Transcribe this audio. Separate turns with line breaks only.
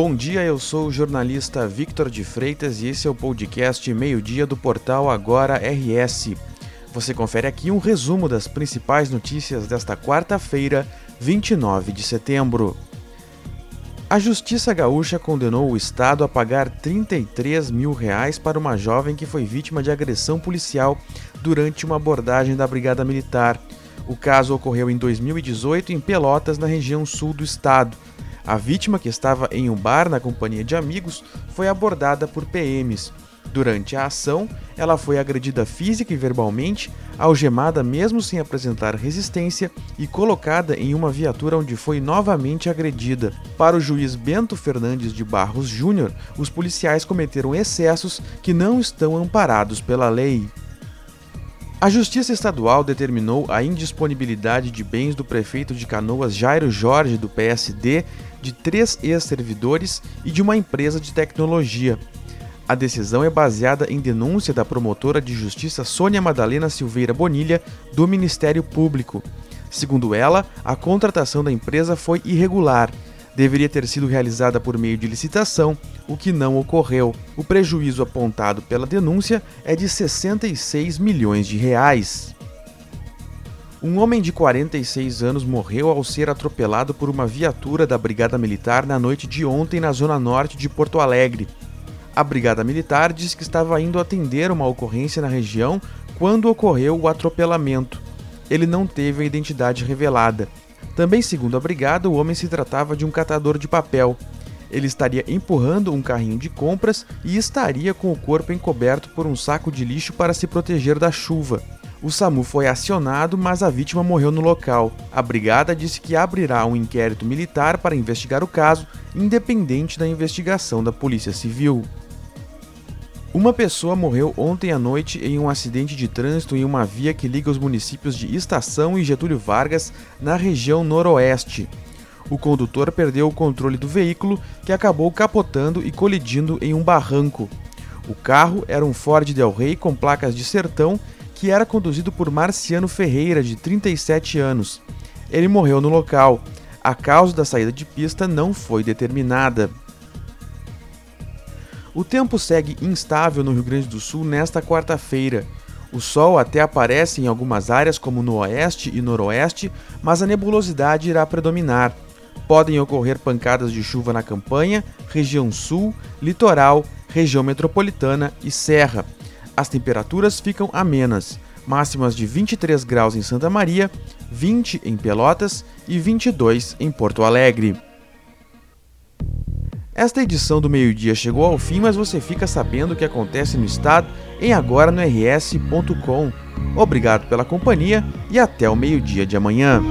Bom dia, eu sou o jornalista Victor de Freitas e esse é o podcast Meio-Dia do portal Agora RS. Você confere aqui um resumo das principais notícias desta quarta-feira, 29 de setembro. A Justiça Gaúcha condenou o Estado a pagar 33 mil reais para uma jovem que foi vítima de agressão policial durante uma abordagem da Brigada Militar. O caso ocorreu em 2018 em Pelotas, na região sul do estado. A vítima, que estava em um bar na companhia de amigos, foi abordada por PMs. Durante a ação, ela foi agredida física e verbalmente, algemada mesmo sem apresentar resistência e colocada em uma viatura onde foi novamente agredida. Para o juiz Bento Fernandes de Barros Júnior, os policiais cometeram excessos que não estão amparados pela lei. A Justiça Estadual determinou a indisponibilidade de bens do prefeito de Canoas Jairo Jorge, do PSD, de três ex-servidores e de uma empresa de tecnologia. A decisão é baseada em denúncia da promotora de justiça Sônia Madalena Silveira Bonilha, do Ministério Público. Segundo ela, a contratação da empresa foi irregular deveria ter sido realizada por meio de licitação, o que não ocorreu. O prejuízo apontado pela denúncia é de 66 milhões de reais. Um homem de 46 anos morreu ao ser atropelado por uma viatura da Brigada Militar na noite de ontem na zona norte de Porto Alegre. A Brigada Militar diz que estava indo atender uma ocorrência na região quando ocorreu o atropelamento. Ele não teve a identidade revelada. Também, segundo a brigada, o homem se tratava de um catador de papel. Ele estaria empurrando um carrinho de compras e estaria com o corpo encoberto por um saco de lixo para se proteger da chuva. O SAMU foi acionado, mas a vítima morreu no local. A brigada disse que abrirá um inquérito militar para investigar o caso, independente da investigação da Polícia Civil. Uma pessoa morreu ontem à noite em um acidente de trânsito em uma via que liga os municípios de Estação e Getúlio Vargas, na região noroeste. O condutor perdeu o controle do veículo, que acabou capotando e colidindo em um barranco. O carro era um Ford Del Rey com placas de sertão, que era conduzido por Marciano Ferreira, de 37 anos. Ele morreu no local. A causa da saída de pista não foi determinada. O tempo segue instável no Rio Grande do Sul nesta quarta-feira. O sol até aparece em algumas áreas, como no oeste e noroeste, mas a nebulosidade irá predominar. Podem ocorrer pancadas de chuva na campanha, região sul, litoral, região metropolitana e serra. As temperaturas ficam amenas, máximas de 23 graus em Santa Maria, 20 em Pelotas e 22 em Porto Alegre. Esta edição do meio-dia chegou ao fim, mas você fica sabendo o que acontece no estado em agora no rs.com. Obrigado pela companhia e até o meio-dia de amanhã.